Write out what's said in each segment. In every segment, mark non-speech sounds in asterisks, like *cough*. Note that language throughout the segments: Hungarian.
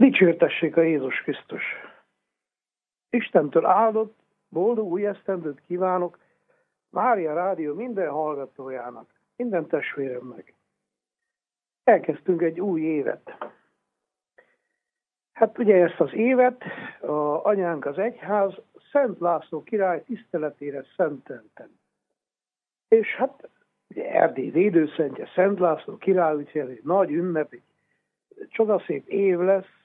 Dicsértessék a Jézus Krisztus! Istentől áldott, boldog új esztendőt kívánok Mária Rádió minden hallgatójának, minden testvéremnek. Elkezdtünk egy új évet. Hát ugye ezt az évet a anyánk az egyház Szent László király tiszteletére szentelten. És hát ugye Erdély védőszentje Szent László király, úgyhogy egy nagy ünnep, egy csodaszép év lesz,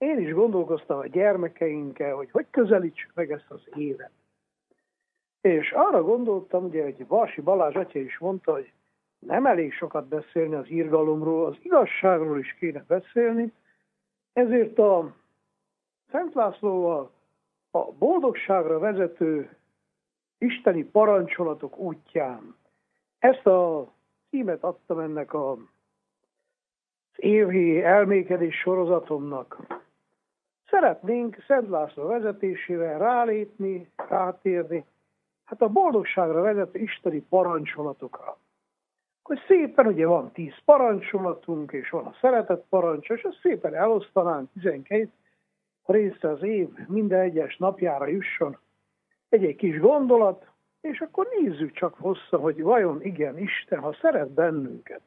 én is gondolkoztam a gyermekeinkkel, hogy hogy közelítsük meg ezt az évet. És arra gondoltam, ugye, hogy Varsi Balázs atya is mondta, hogy nem elég sokat beszélni az írgalomról, az igazságról is kéne beszélni, ezért a Szent Lászlóval a boldogságra vezető isteni parancsolatok útján. Ezt a címet adtam ennek a évi elmékedés sorozatomnak. Szeretnénk Szent László vezetésével rálépni, rátérni, hát a boldogságra vezető isteni parancsolatokra. Hogy szépen ugye van tíz parancsolatunk, és van a szeretet parancsa, és azt szépen elosztanánk 12 részre az év minden egyes napjára jusson egy-egy kis gondolat, és akkor nézzük csak hossza, hogy vajon igen, Isten, ha szeret bennünket,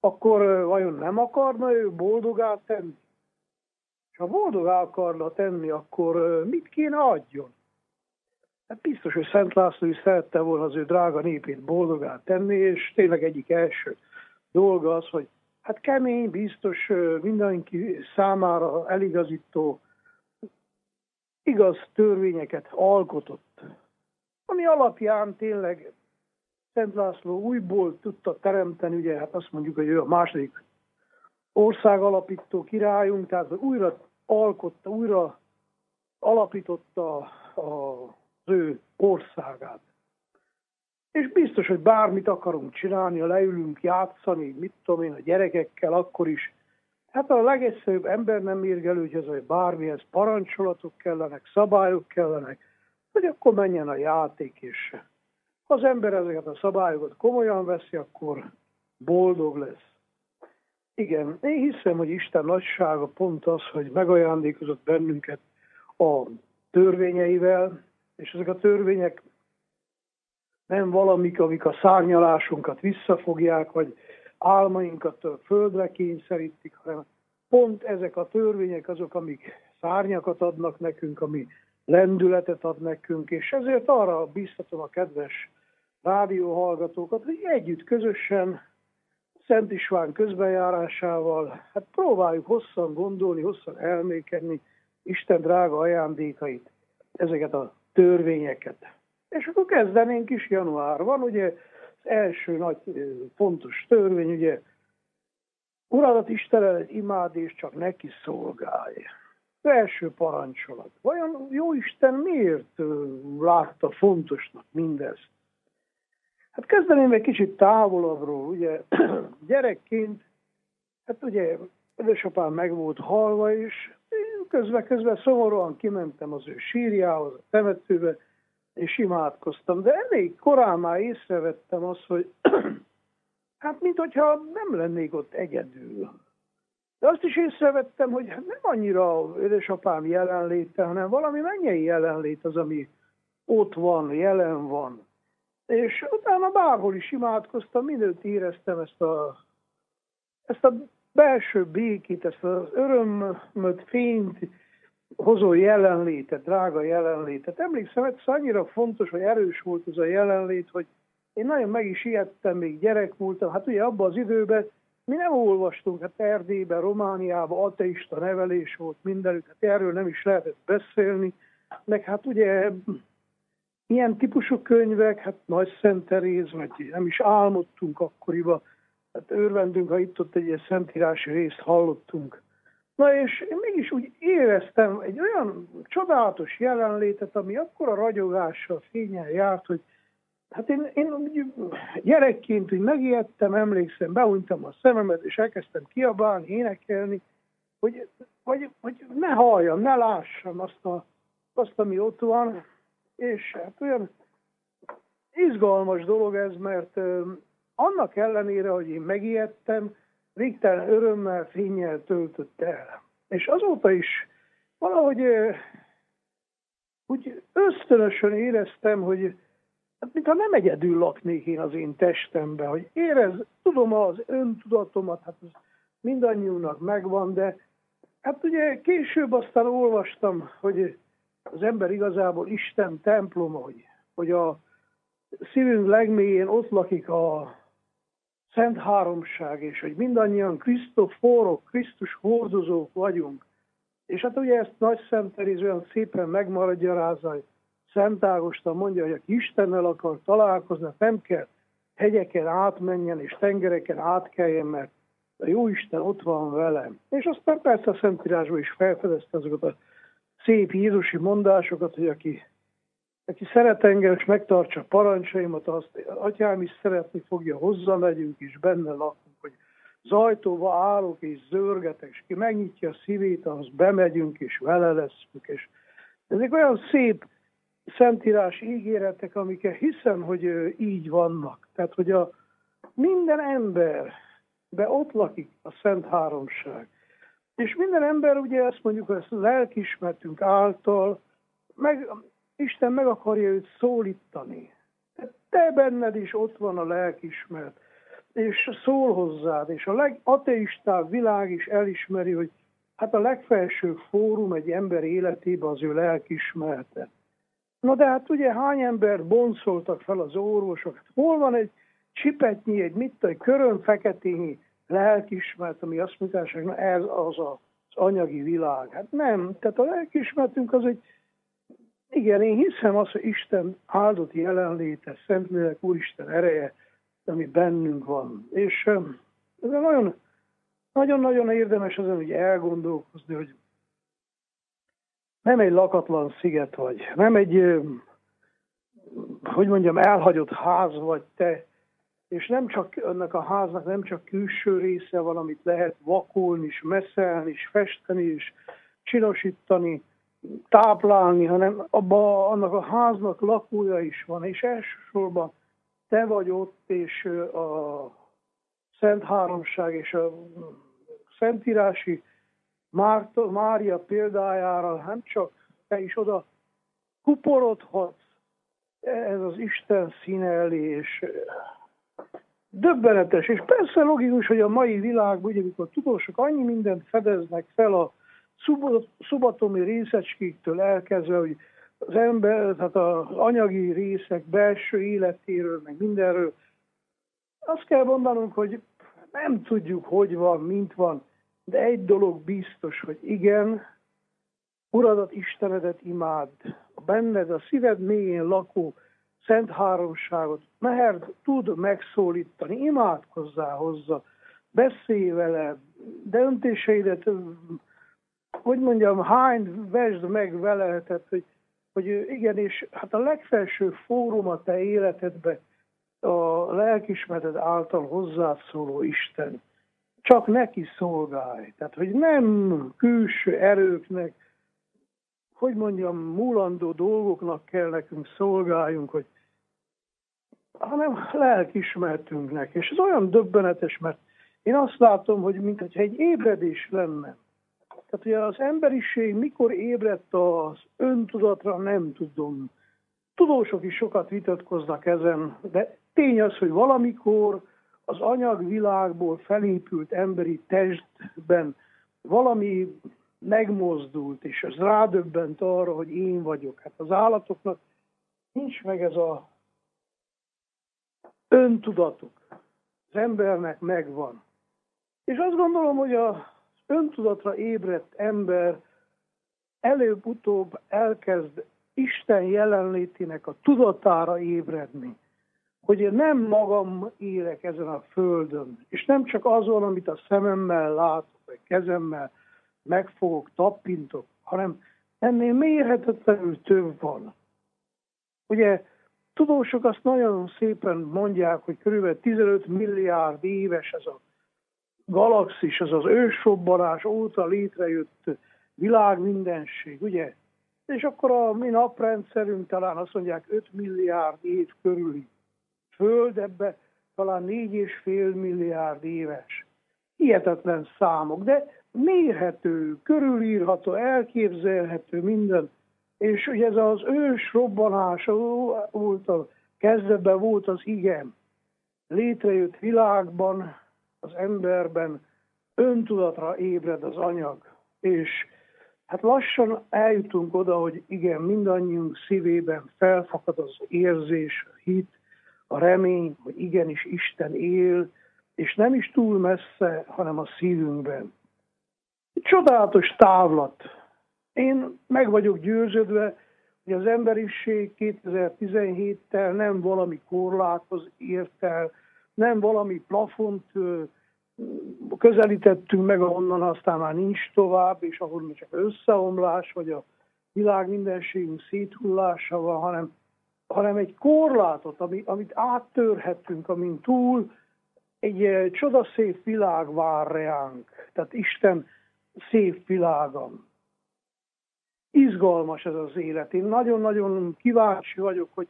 akkor vajon nem akarna ő boldogát tenni? Ha boldogá akarna tenni, akkor mit kéne adjon? Hát biztos, hogy Szent László is szerette volna az ő drága népét boldogá tenni, és tényleg egyik első dolga az, hogy hát kemény, biztos mindenki számára eligazító, igaz törvényeket alkotott, ami alapján tényleg Szent László újból tudta teremteni, ugye hát azt mondjuk, hogy ő a második ország alapító királyunk, tehát újra alkotta, újra alapította az ő országát. És biztos, hogy bármit akarunk csinálni, ha leülünk játszani, mit tudom én, a gyerekekkel, akkor is. Hát a legegyszerűbb ember nem mérgelő, hogy az, hogy bármihez parancsolatok kellenek, szabályok kellenek, hogy akkor menjen a játék, és ha az ember ezeket a szabályokat komolyan veszi, akkor boldog lesz. Igen, én hiszem, hogy Isten nagysága pont az, hogy megajándékozott bennünket a törvényeivel, és ezek a törvények nem valamik, amik a szárnyalásunkat visszafogják, vagy álmainkat földre kényszerítik, hanem pont ezek a törvények azok, amik szárnyakat adnak nekünk, ami lendületet ad nekünk, és ezért arra biztatom a kedves rádióhallgatókat, hogy együtt, közösen Szent István közbenjárásával, hát próbáljuk hosszan gondolni, hosszan elmékedni Isten drága ajándékait, ezeket a törvényeket. És akkor kezdenénk is januárban, ugye az első nagy fontos törvény, ugye Uradat Istenet imád és csak neki szolgálj. Az első parancsolat. Vajon jó Isten miért látta fontosnak mindezt? Hát kezdeném egy kicsit távolabbról, ugye *clears throat* gyerekként, hát ugye édesapám meg volt halva, és közben-közben szomorúan kimentem az ő sírjához, a temetőbe, és imádkoztam. De elég korán már észrevettem azt, hogy *clears throat* hát mint hogyha nem lennék ott egyedül. De azt is észrevettem, hogy hát nem annyira édesapám jelenléte, hanem valami mennyei jelenlét az, ami ott van, jelen van. És utána bárhol is imádkoztam, mindent éreztem ezt a, ezt a belső békét, ezt az örömöt, fényt hozó jelenlétet, drága jelenlétet. Emlékszem, ez annyira fontos, hogy erős volt ez a jelenlét, hogy én nagyon meg is ijedtem, még gyerek voltam. Hát ugye abban az időben mi nem olvastunk, hát Erdélyben, Romániában ateista nevelés volt mindenütt, hát erről nem is lehetett beszélni, meg hát ugye ilyen típusú könyvek, hát Nagy Szent Teréz, vagy nem is álmodtunk akkoriban, hát örvendünk, ha itt-ott egy ilyen szentírási részt hallottunk. Na és én mégis úgy éreztem egy olyan csodálatos jelenlétet, ami akkora ragyogással, fényel járt, hogy hát én, én gyerekként úgy megijedtem, emlékszem, beuntam a szememet, és elkezdtem kiabálni, énekelni, hogy, hogy, hogy ne halljam, ne lássam azt, a, azt ami ott van, és hát olyan izgalmas dolog ez, mert annak ellenére, hogy én megijedtem, végtelen örömmel, fényel töltött el. És azóta is valahogy úgy ösztönösen éreztem, hogy hát mintha nem egyedül laknék én az én testembe, hogy érez, tudom az öntudatomat, hát ez mindannyiunknak megvan, de hát ugye később aztán olvastam, hogy az ember igazából Isten temploma, hogy, hogy a szívünk legmélyén ott lakik a Szent Háromság, és hogy mindannyian Krisztoforok, Krisztus hordozók vagyunk. És hát ugye ezt Nagy Szent Teréz olyan szépen megmaradjarázza, Szent Ágoston mondja, hogy aki Istennel akar találkozni, nem kell hegyeken átmenjen és tengereken átkeljen, mert a jó Isten ott van velem. És aztán persze a Szentírásban is felfedezte azokat a szép Jézusi mondásokat, hogy aki, aki szeret engem és megtartsa parancsaimat, azt atyám is szeretni fogja, hozzá megyünk és benne lakunk, hogy az ajtóba állok és zörgetek, és ki megnyitja a szívét, ahhoz bemegyünk és vele leszünk. És ezek olyan szép szentírás ígéretek, amiket hiszem, hogy így vannak. Tehát, hogy a minden ember be ott lakik a Szent Háromság. És minden ember ugye ezt mondjuk, ezt lelkismertünk által, meg, Isten meg akarja őt szólítani. Te benned is ott van a lelkismert, és szól hozzád, és a legateistább világ is elismeri, hogy hát a legfelsőbb fórum egy ember életében az ő lelkismerete. Na de hát ugye hány ember boncoltak fel az orvosok? Hát hol van egy csipetnyi, egy mit egy körön feketényi lelkismert, ami azt mondja, hogy ez az a, az anyagi világ. Hát nem, tehát a lelkismertünk az egy, igen, én hiszem azt, hogy Isten áldott jelenléte, Szentlélek Úristen ereje, ami bennünk van. És ez nagyon, nagyon-nagyon érdemes azon, hogy elgondolkozni, hogy nem egy lakatlan sziget vagy, nem egy, hogy mondjam, elhagyott ház vagy te, és nem csak ennek a háznak nem csak külső része van, amit lehet vakulni, és messzelni, és festeni, és csinosítani, táplálni, hanem abban annak a háznak lakója is van, és elsősorban te vagy ott, és a Szent Háromság és a Szentírási Mária példájára nem csak te is oda kuporodhatsz ez az Isten színe elé, és döbbenetes, és persze logikus, hogy a mai világban, ugye, amikor tudósok annyi mindent fedeznek fel a szubatomi részecskéktől elkezdve, hogy az ember, tehát az anyagi részek belső életéről, meg mindenről, azt kell mondanunk, hogy nem tudjuk, hogy van, mint van, de egy dolog biztos, hogy igen, Uradat, Istenedet imád, a benned, a szíved mélyén lakó Szent Háromságot, mert tud megszólítani, imádkozzál hozzá, beszélj vele, döntéseidet, hogy mondjam, hány vesd meg vele, tehát, hogy, hogy igen, és hát a legfelső fórum a te életedbe a lelkismereted által hozzászóló Isten. Csak neki szolgálj. Tehát, hogy nem külső erőknek, hogy mondjam, múlandó dolgoknak kell nekünk szolgáljunk, hogy hanem lelkismertünknek. És ez olyan döbbenetes, mert én azt látom, hogy mint egy ébredés lenne. Tehát, hogy az emberiség mikor ébredt az öntudatra, nem tudom. Tudósok is sokat vitatkoznak ezen, de tény az, hogy valamikor az anyagvilágból felépült emberi testben valami megmozdult, és az rádöbbent arra, hogy én vagyok. Hát az állatoknak nincs meg ez a öntudatuk. Az embernek megvan. És azt gondolom, hogy az öntudatra ébredt ember előbb-utóbb elkezd Isten jelenlétének a tudatára ébredni. Hogy én nem magam élek ezen a földön, és nem csak azon, amit a szememmel látok, vagy kezemmel megfogok, tappintok, hanem ennél mérhetetlenül több van. Ugye Tudósok azt nagyon szépen mondják, hogy kb. 15 milliárd éves ez a galaxis, ez az ősrobbanás óta létrejött világ mindenség, ugye? És akkor a mi naprendszerünk talán azt mondják 5 milliárd év körüli. Föld ebbe talán 4,5 milliárd éves. Hihetetlen számok, de mérhető, körülírható, elképzelhető minden. És ugye ez az ős robbanása volt, a kezdetben volt az igen. Létrejött világban, az emberben öntudatra ébred az anyag. És hát lassan eljutunk oda, hogy igen, mindannyiunk szívében felfakad az érzés, a hit, a remény, hogy igenis Isten él, és nem is túl messze, hanem a szívünkben. Csodálatos távlat. Én meg vagyok győződve, hogy az emberiség 2017-tel nem valami korláthoz ért el, nem valami plafont közelítettünk meg, ahonnan aztán már nincs tovább, és ahol csak összeomlás, vagy a világ mindenségünk széthullása van, hanem, hanem egy korlátot, ami, amit áttörhetünk, amin túl egy csodaszép világ vár reánk. Tehát Isten szép világam. Izgalmas ez az élet. Én nagyon-nagyon kíváncsi vagyok, hogy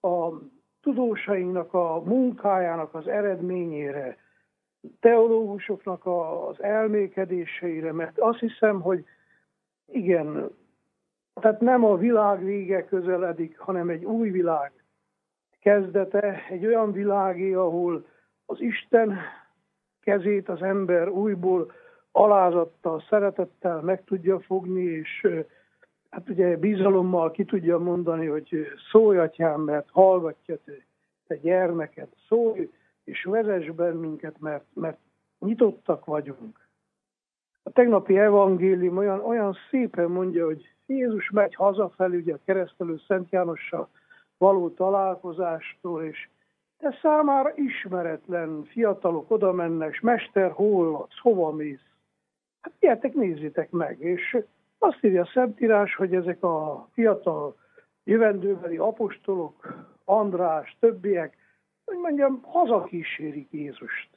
a tudósainknak a munkájának az eredményére, teológusoknak az elmékedéseire, mert azt hiszem, hogy igen, tehát nem a világ vége közeledik, hanem egy új világ kezdete, egy olyan világé, ahol az Isten kezét az ember újból alázattal, szeretettel meg tudja fogni, és hát ugye bizalommal ki tudja mondani, hogy szólj atyám, mert hallgatja te, te gyermeket, szólj, és vezess be minket, mert, mert nyitottak vagyunk. A tegnapi evangélium olyan, olyan szépen mondja, hogy Jézus megy hazafelé, ugye a keresztelő Szent Jánossal való találkozástól, és te számára ismeretlen fiatalok oda mennek, és mester, hol hova mész? Hát gyertek, nézzétek meg. És azt írja a Szentírás, hogy ezek a fiatal jövendőbeli apostolok, András, többiek, hogy mondjam, hazakísérik Jézust.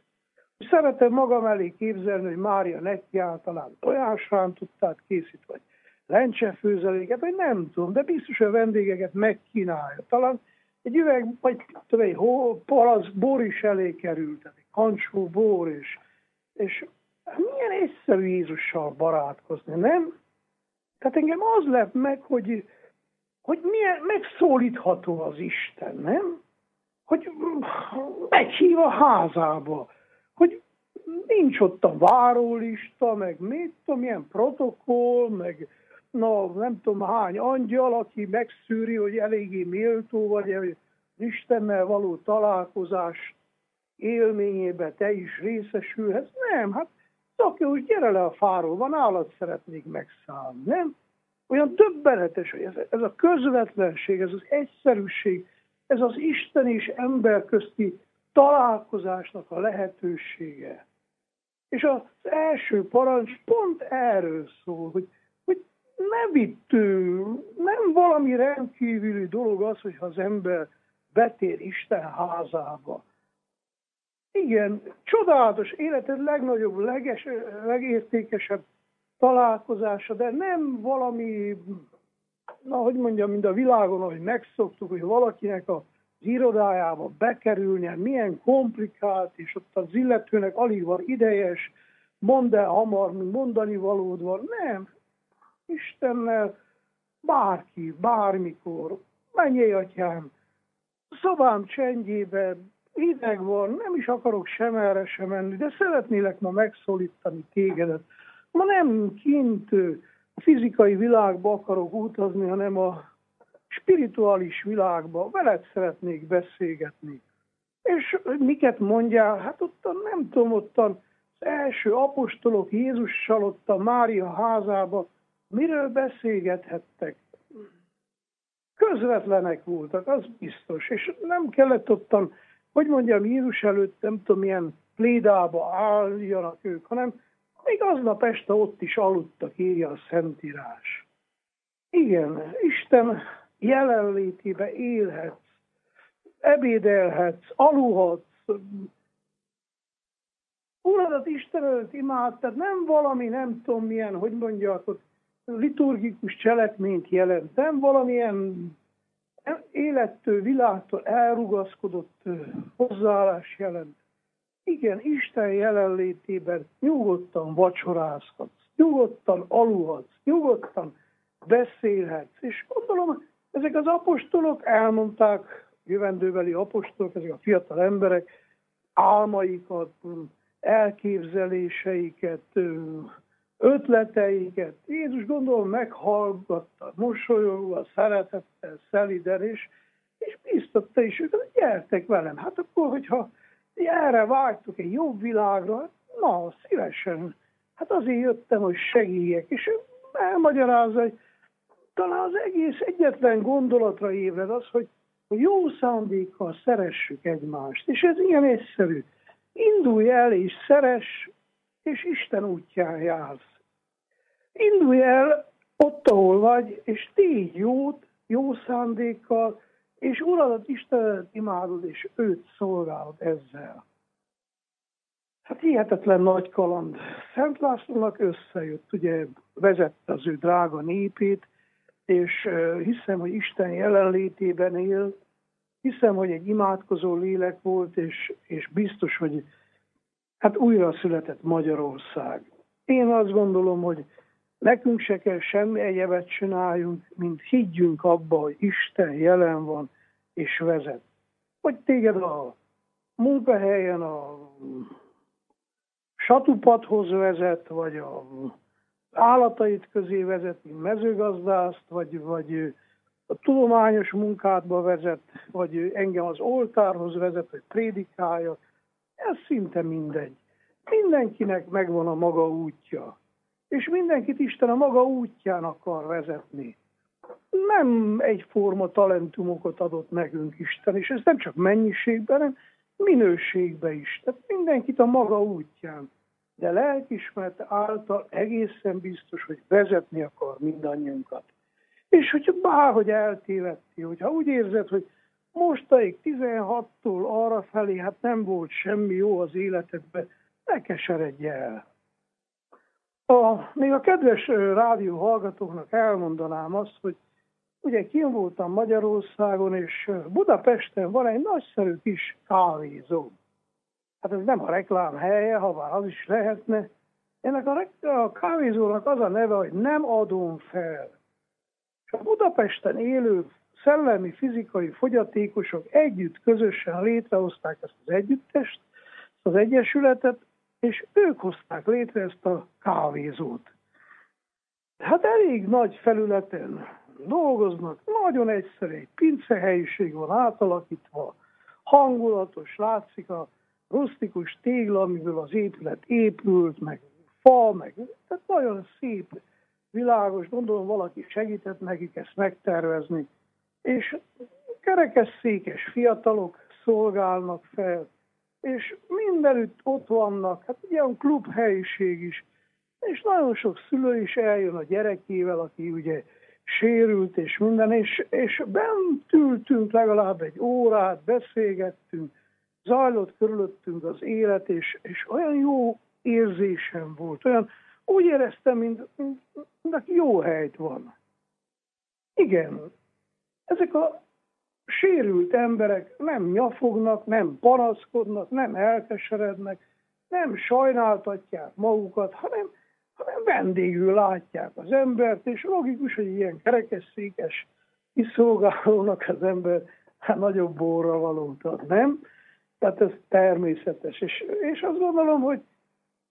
Szeretem magam elé képzelni, hogy Mária neki talán tojásrántottát készít, vagy lencsefőzeléket, vagy nem tudom, de biztos a vendégeket megkínálja. Talán egy üveg, vagy tudom, egy palac bor is elé került, egy kancsó bor, és, és milyen egyszerű Jézussal barátkozni, nem? Tehát engem az lep meg, hogy, hogy milyen megszólítható az Isten, nem? Hogy meghív a házába, hogy nincs ott a várólista, meg mit tudom, milyen protokoll, meg na, nem tudom hány angyal, aki megszűri, hogy eléggé méltó vagy, hogy Istennel való találkozás élményébe te is részesülhetsz. Nem, hát Zakkeus, gyere le a fáról, van állat szeretnék megszállni, nem? Olyan többenetes, hogy ez, ez a közvetlenség, ez az egyszerűség, ez az Isten és ember közti találkozásnak a lehetősége. És az első parancs pont erről szól, hogy, hogy ne vittő, nem valami rendkívüli dolog az, hogyha az ember betér Isten házába, igen, csodálatos életed legnagyobb, leges, legértékesebb találkozása, de nem valami, na hogy mondjam, mint a világon, ahogy megszoktuk, hogy valakinek a az irodájába bekerülnie, milyen komplikált, és ott az illetőnek alig van idejes, mondd el hamar, mint mondani valód van. Nem. Istennel bárki, bármikor, menjél atyám, szobám csendjében, hideg van, nem is akarok sem erre sem menni, de szeretnélek ma megszólítani tégedet. Ma nem kint fizikai világba akarok utazni, hanem a spirituális világba, veled szeretnék beszélgetni. És miket mondjál? Hát ottan, nem tudom, ottan az első apostolok Jézussal ott a Mária házába, miről beszélgethettek? Közvetlenek voltak, az biztos, és nem kellett ottan hogy mondjam, Jézus előtt nem tudom, milyen plédába álljanak ők, hanem még aznap este ott is aludtak, írja a Szentírás. Igen, Isten jelenlétébe élhetsz, ebédelhetsz, aludhatsz, Uradat Isten előtt imád, tehát nem valami, nem tudom milyen, hogy mondják, ott liturgikus cselekményt jelent, nem valamilyen élettől, világtól elrugaszkodott hozzáállás jelent, igen, Isten jelenlétében nyugodtan vacsorázhatsz, nyugodtan aludhatsz, nyugodtan beszélhetsz. És gondolom, ezek az apostolok elmondták, jövendőbeli apostolok, ezek a fiatal emberek, álmaikat, elképzeléseiket, ötleteiket. Jézus gondolom meghallgatta, mosolyogva, szeretettel, szeliden, és, és biztatta is őket, hogy gyertek velem. Hát akkor, hogyha erre vágytok egy jobb világra, na, szívesen. Hát azért jöttem, hogy segíjek, és elmagyarázza, hogy talán az egész egyetlen gondolatra ébred az, hogy a jó szándékkal szeressük egymást. És ez ilyen egyszerű. Indulj el és szeres, és Isten útján jársz. Indulj el ott, ahol vagy, és tégy jót, jó szándékkal, és Uradat Istenet imádod, és őt szolgálod ezzel. Hát hihetetlen nagy kaland. Szent Lászlónak összejött, ugye vezette az ő drága népét, és hiszem, hogy Isten jelenlétében él, hiszem, hogy egy imádkozó lélek volt, és, és biztos, hogy hát újra született Magyarország. Én azt gondolom, hogy nekünk se kell semmi egyebet csináljunk, mint higgyünk abba, hogy Isten jelen van és vezet. Hogy téged a munkahelyen a satupadhoz vezet, vagy a állatait közé vezet, mint mezőgazdászt, vagy, vagy a tudományos munkádba vezet, vagy engem az oltárhoz vezet, hogy prédikálja, ez szinte mindegy. Mindenkinek megvan a maga útja, és mindenkit Isten a maga útján akar vezetni. Nem egyforma talentumokat adott nekünk Isten, és ez nem csak mennyiségben, hanem minőségben is. Tehát mindenkit a maga útján. De lelkismert által egészen biztos, hogy vezetni akar mindannyiunkat. És hogyha bárhogy eltévedti, hogyha úgy érzed, hogy mostaig 16-tól arra felé, hát nem volt semmi jó az életedben, ne keseredj el. A, még a kedves rádió hallgatóknak elmondanám azt, hogy ugye kim voltam Magyarországon, és Budapesten van egy nagyszerű kis kávézó. Hát ez nem a reklám helye, ha már az is lehetne. Ennek a, a kávézónak az a neve, hogy nem adom fel. És a Budapesten élő szellemi, fizikai fogyatékosok együtt, közösen létrehozták ezt az együttest, az egyesületet, és ők hozták létre ezt a kávézót. Hát elég nagy felületen dolgoznak, nagyon egyszerű, egy pincehelyiség van átalakítva, hangulatos, látszik a rustikus tégla, amiből az épület épült, meg fa, meg tehát nagyon szép, világos, gondolom valaki segített nekik ezt megtervezni, és kerekesszékes fiatalok szolgálnak fel, és mindenütt ott vannak, hát ilyen klubhelyiség is, és nagyon sok szülő is eljön a gyerekével, aki ugye sérült és minden, és, és bent ültünk legalább egy órát, beszélgettünk, zajlott körülöttünk az élet, és, és olyan jó érzésem volt, olyan úgy éreztem, mint, mint, mint aki jó helyt van. Igen, ezek a sérült emberek nem nyafognak, nem panaszkodnak, nem elkeserednek, nem sajnáltatják magukat, hanem, hanem vendégül látják az embert, és logikus, hogy ilyen kerekesszékes kiszolgálónak az ember hát nagyobb borra valót ad, nem? Tehát ez természetes, és, és azt gondolom, hogy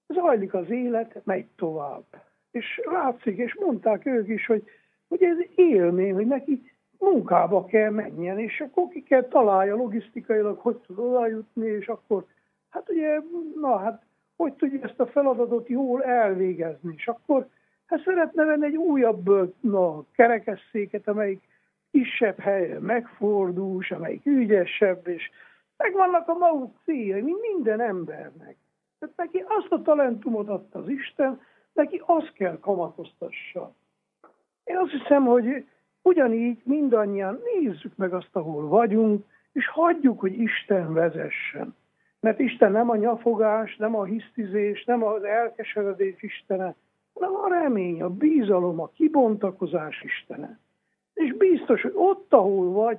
zajlik az élet, megy tovább. És látszik, és mondták ők is, hogy, hogy ez élmény, hogy neki munkába kell menjen, és akkor ki kell találja logisztikailag, hogy tud oda jutni, és akkor, hát ugye, na hát, hogy tudja ezt a feladatot jól elvégezni, és akkor hát szeretne venni egy újabb na, kerekesszéket, amelyik kisebb helyen megfordul, amelyik ügyesebb, és megvannak a maguk céljai, mint minden embernek. Tehát neki azt a talentumot adta az Isten, neki azt kell kamatoztassa. Én azt hiszem, hogy Ugyanígy mindannyian nézzük meg azt, ahol vagyunk, és hagyjuk, hogy Isten vezessen. Mert Isten nem a nyafogás, nem a hisztizés, nem az elkeseredés Istene, hanem a remény, a bízalom, a kibontakozás Istene. És biztos, hogy ott, ahol vagy,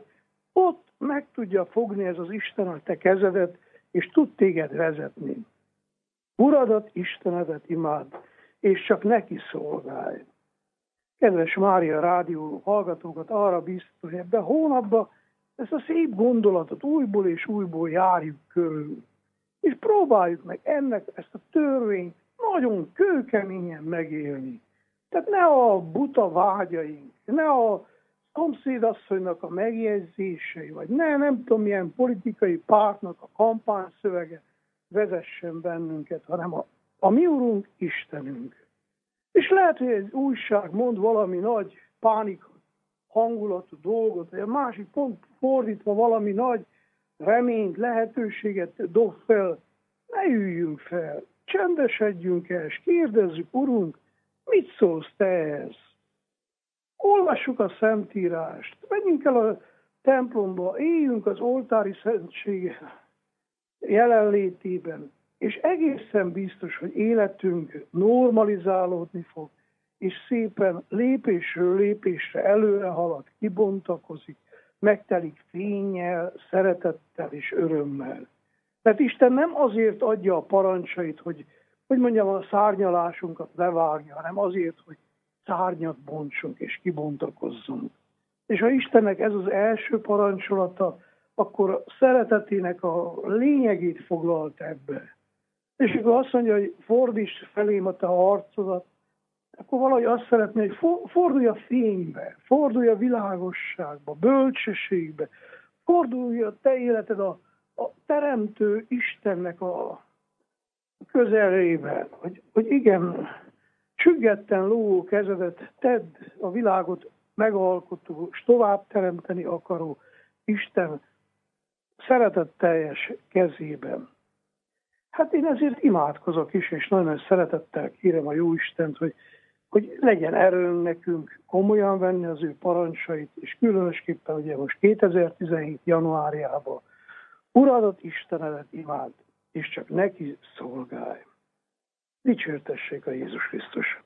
ott meg tudja fogni ez az Isten a te kezedet, és tud téged vezetni. Uradat, Istenedet imád, és csak neki szolgálj. Kedves Mária rádió hallgatókat arra biztos, ebben a hónapban ezt a szép gondolatot újból és újból járjuk körül. És próbáljuk meg ennek ezt a törvényt nagyon kőkeményen megélni. Tehát ne a buta vágyaink, ne a szomszédasszonynak a megjegyzései, vagy ne, nem tudom, milyen politikai pártnak a kampányszövege vezessen bennünket, hanem a, a mi úrunk Istenünk. És lehet, hogy egy újság mond valami nagy pánik hangulatú dolgot, vagy a másik pont fordítva valami nagy reményt, lehetőséget dob fel, ne üljünk fel, csendesedjünk el, és kérdezzük, Urunk, mit szólsz te ehhez? Olvassuk a Szentírást, menjünk el a templomba, éljünk az oltári szentség jelenlétében, és egészen biztos, hogy életünk normalizálódni fog, és szépen lépésről lépésre előre halad, kibontakozik, megtelik fényel, szeretettel és örömmel. Mert Isten nem azért adja a parancsait, hogy, hogy mondjam, a szárnyalásunkat levágja, hanem azért, hogy szárnyat bontsunk és kibontakozzunk. És ha Istennek ez az első parancsolata, akkor szeretetének a lényegét foglalt ebbe. És akkor azt mondja, hogy fordíts felém a te arcodat, akkor valahogy azt szeretné, hogy fordulj a fénybe, fordulj a világosságba, bölcsességbe, fordulj a te életed a, a teremtő Istennek a közelébe, hogy, hogy igen, csüggetten lógó kezedet tedd a világot megalkotó, és tovább teremteni akaró Isten szeretetteljes kezében. Hát én ezért imádkozok is, és nagyon szeretettel kérem a jó Istent, hogy, hogy legyen erőnk nekünk komolyan venni az ő parancsait, és különösképpen ugye most 2017. januárjában Uradat Istenedet imád, és csak neki szolgálj. Dicsértessék a Jézus Krisztus!